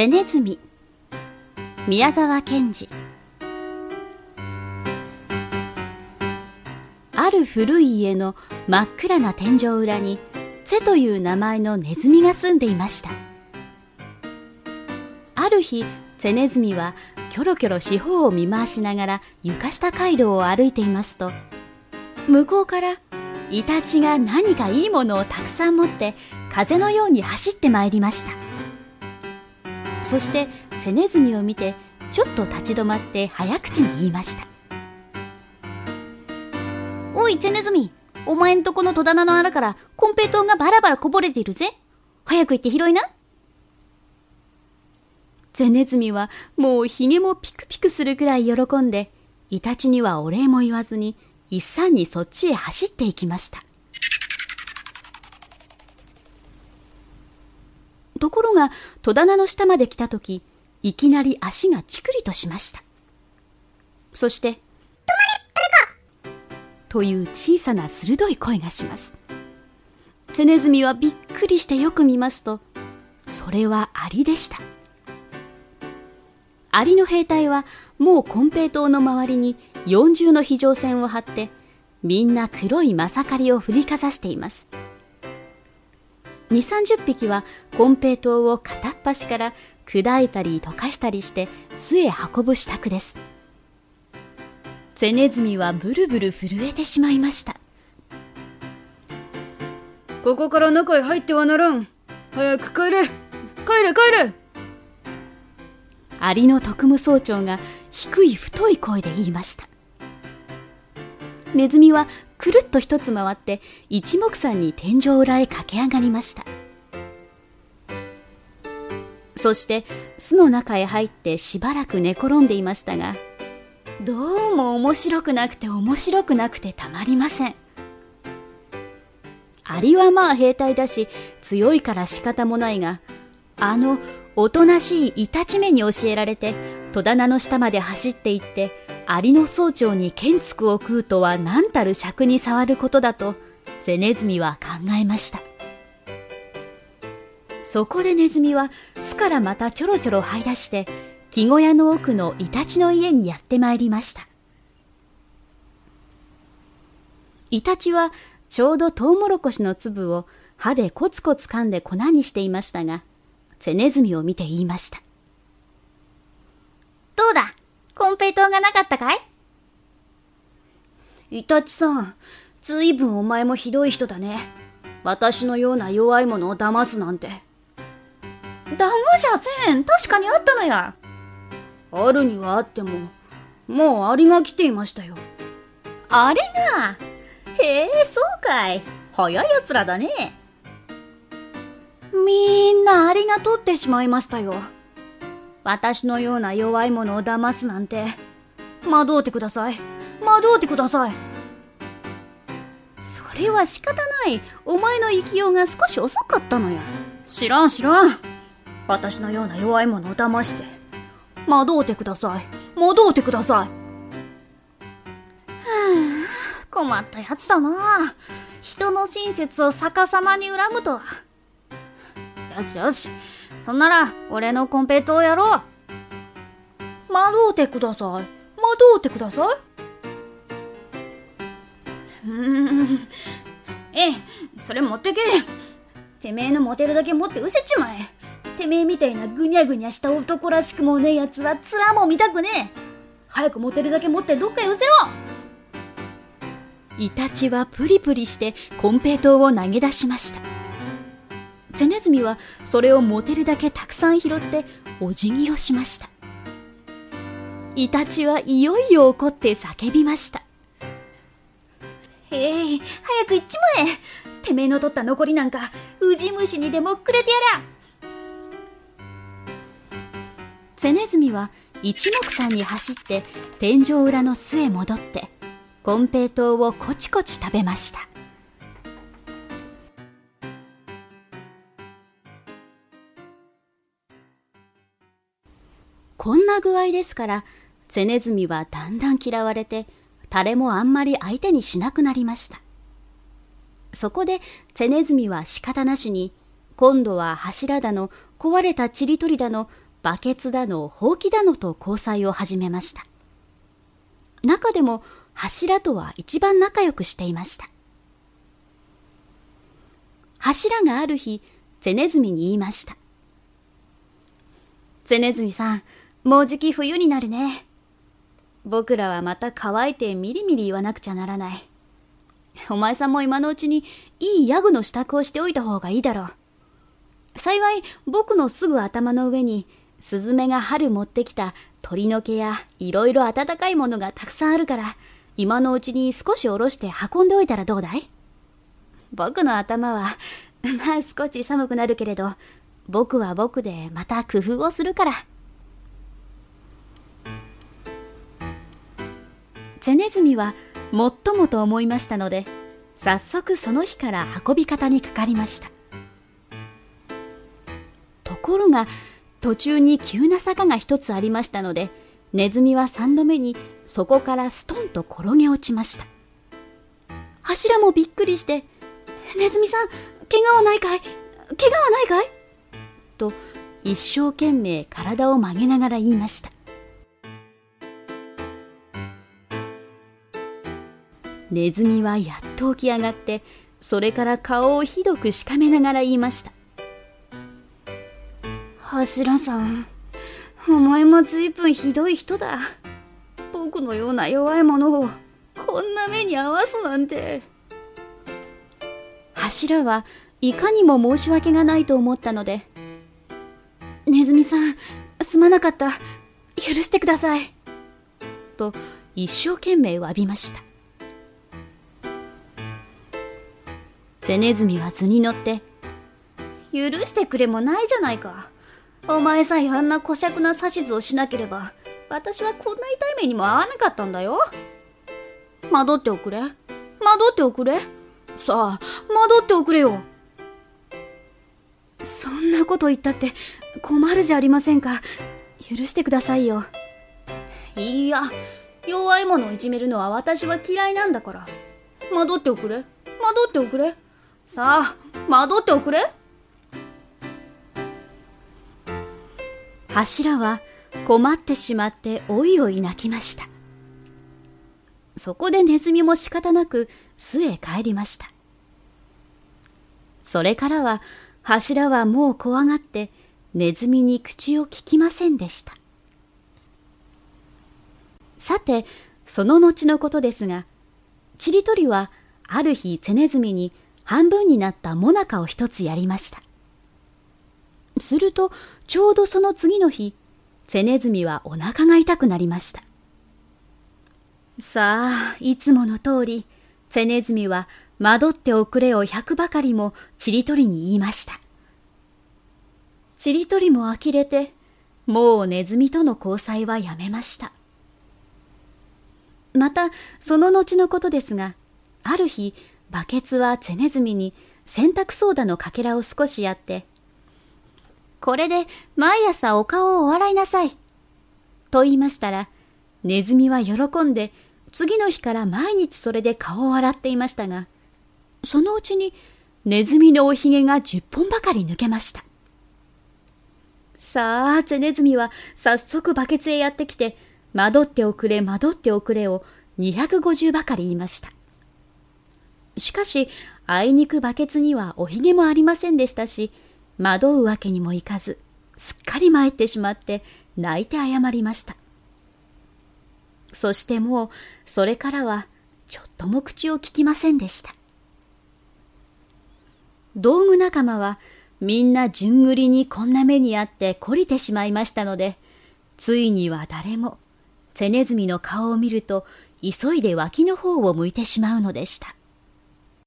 セネズミ。宮沢賢治。ある古い家の真っ暗な天井裏にツェという名前のネズミが住んでいました。ある日ツェネズミはキョロキョロ四方を見回しながら床下街道を歩いていますと向こうからイタチが何かいいものをたくさん持って風のように走ってまいりました。そしてセネズミを見てちょっと立ち止まって早口に言いました。おいセネズミお前んとこの戸棚の穴からコンペイトーがバラバラこぼれているぜ。早く行って拾いな。ゼネズミはもうひげもピクピクするくらい喜んでイタチにはお礼も言わずに一山にそっちへ走っていきました。ところが戸棚の下まで来た時いきなり足がチクリとしました。そして「止まれ誰か!」という小さな鋭い声がします。ゼネズミはびっくりしてよく見ますとそれはアリでした。アリの兵隊はもうコンペイトーの周りに四重の非常線を張ってみんな黒いマサカリを振りかざしています。2 3 0匹はコンペイトーを片っ端から砕いたり溶かしたりして巣へ運ぶ支度です。ゼネズミはブルブル震えてしまいました。ここから中へ入ってはならん。早く帰れ。帰れ帰れ。アリの特務総長が低い太い声で言いました。ネズミはくるっと一つ回って一目散に天井裏へ駆け上がりました。そして巣の中へ入ってしばらく寝転んでいましたがどうも面白くなくて面白くなくてたまりません。アリはまあ兵隊だし強いから仕方もないがあのおとなしいイタチ目に教えられて戸棚の下まで走って行ってアリの総長に剣つくを食うとは何たる尺に触ることだとゼネズミは考えましたそこでネズミは巣からまたちょろちょろ這い出して木小屋の奥のイタチの家にやってまいりましたイタチはちょうどトウモロコシの粒を歯でコツコツ噛んで粉にしていましたがセネズミを見て言いました。どうだ？コンペイトーがなかったかい？イタチさん、ずいぶんお前もひどい人だね。私のような弱いものを騙すなんて。騙じゃせん。確かにあったのや。あるにはあっても、もうアリが来ていましたよ。あれが？へえ、そうかい。早い奴らだね。みんなアリが取ってしまいましたよ。私のような弱いものを騙すなんて、惑うてください。惑うてください。それは仕方ない。お前の生きようが少し遅かったのや。知らん知らん。私のような弱いものを騙して。惑うてください。惑うてください。はあ、困ったやつだな。人の親切を逆さまに恨むとは。よしよし。そんなら、俺のコンペイトをやろう。惑うてください。惑うてください。うーん。ええ、それ持ってけ。てめえの持てるだけ持って失せちまえ。てめえみたいなぐにゃぐにゃした男らしくもねえやつは面も見たくねえ。早く持てるだけ持ってどっかへ失せろイタチはプリプリしてコンペイトを投げ出しました。ゼネズミはそれを持てるだけたくさん拾ってお辞儀をしました。イタチはいよいよ怒って叫びました。へえ早く行っちまえ。てめえの取った残りなんかウジ虫にでもくれてやりゃゼネズミは一目散に走って天井裏の巣へ戻ってコンペイトウをコチコチ食べましたこんな具合ですから、ゼネズミはだんだん嫌われて、誰もあんまり相手にしなくなりました。そこで、ゼネズミは仕方なしに、今度は柱だの、壊れたちりとりだの、バケツだの、ほうきだのと交際を始めました。中でも柱とは一番仲良くしていました。柱がある日、ゼネズミに言いました。ゼネズミさん、もうじき冬になるね。僕らはまた乾いてみりみり言わなくちゃならない。お前さんも今のうちにいいヤグの支度をしておいた方がいいだろう。幸い僕のすぐ頭の上にスズメが春持ってきた鳥の毛やいろいろ暖かいものがたくさんあるから今のうちに少しおろして運んでおいたらどうだい？僕の頭はまあ少し寒くなるけれど僕は僕でまた工夫をするから。ゼネズミはもっともと思いましたので早速その日から運び方にかかりました。ところが途中に急な坂が一つありましたのでネズミは三度目にそこからストンと転げ落ちました。柱もびっくりして「ネズミさん怪我はないかい？怪我はないかい?」と一生懸命体を曲げながら言いました。ネズミはやっと起き上がって、それから顔をひどくしかめながら言いました。柱さん、お前もずいぶんひどい人だ。僕のような弱い者をこんな目に遭わすなんて。柱はいかにも申し訳がないと思ったので、ネズミさん、すまなかった。許してください。と一生懸命詫びました。ゼネズミは図に乗って、許してくれもないじゃないか。お前さえあんな小尺な指図をしなければ、私はこんな痛い目にも合わなかったんだよ。惑っておくれ。惑っておくれ。さあ、惑っておくれよ。そんなこと言ったって困るじゃありませんか。許してくださいよ。いや、弱い者をいじめるのは私は嫌いなんだから。惑っておくれ。惑っておくれ。さあ、惑っておくれ。柱は困ってしまっておいおい泣きました。そこでネズミも仕方なく巣へ帰りました。それからは柱はもう怖がってネズミに口を聞きませんでした。さて、その後のことですが、ちりとりはある日ゼネズミに半分になったモナカを一つやりました。すると、ちょうどその次の日、ゼネズミはお腹が痛くなりました。さあ、いつもの通り、ゼネズミは惑っておくれを百ばかりもちりとりに言いました。ちりとりも呆れて、もうネズミとの交際はやめました。また、その後のことですが、ある日、バケツはゼネズミに洗濯ソーダのかけらを少しやって、これで毎朝お顔をお洗いなさい。と言いましたら、ネズミは喜んで、次の日から毎日それで顔を洗っていましたが、そのうちにネズミのおひげが10本ばかり抜けました。さあ、ゼネズミは早速バケツへやってきて、惑っておくれ、惑っておくれを250ばかり言いました。しかし、あいにくバケツにはおひげもありませんでしたし、惑うわけにもいかず、すっかり参ってしまって泣いて謝りました。そしてもう、それからは、ちょっとも口を聞きませんでした。道具仲間は、みんな順繰りにこんな目にあって懲りてしまいましたので、ついには誰も、ゼネズミの顔を見ると、急いで脇の方を向いてしまうのでした。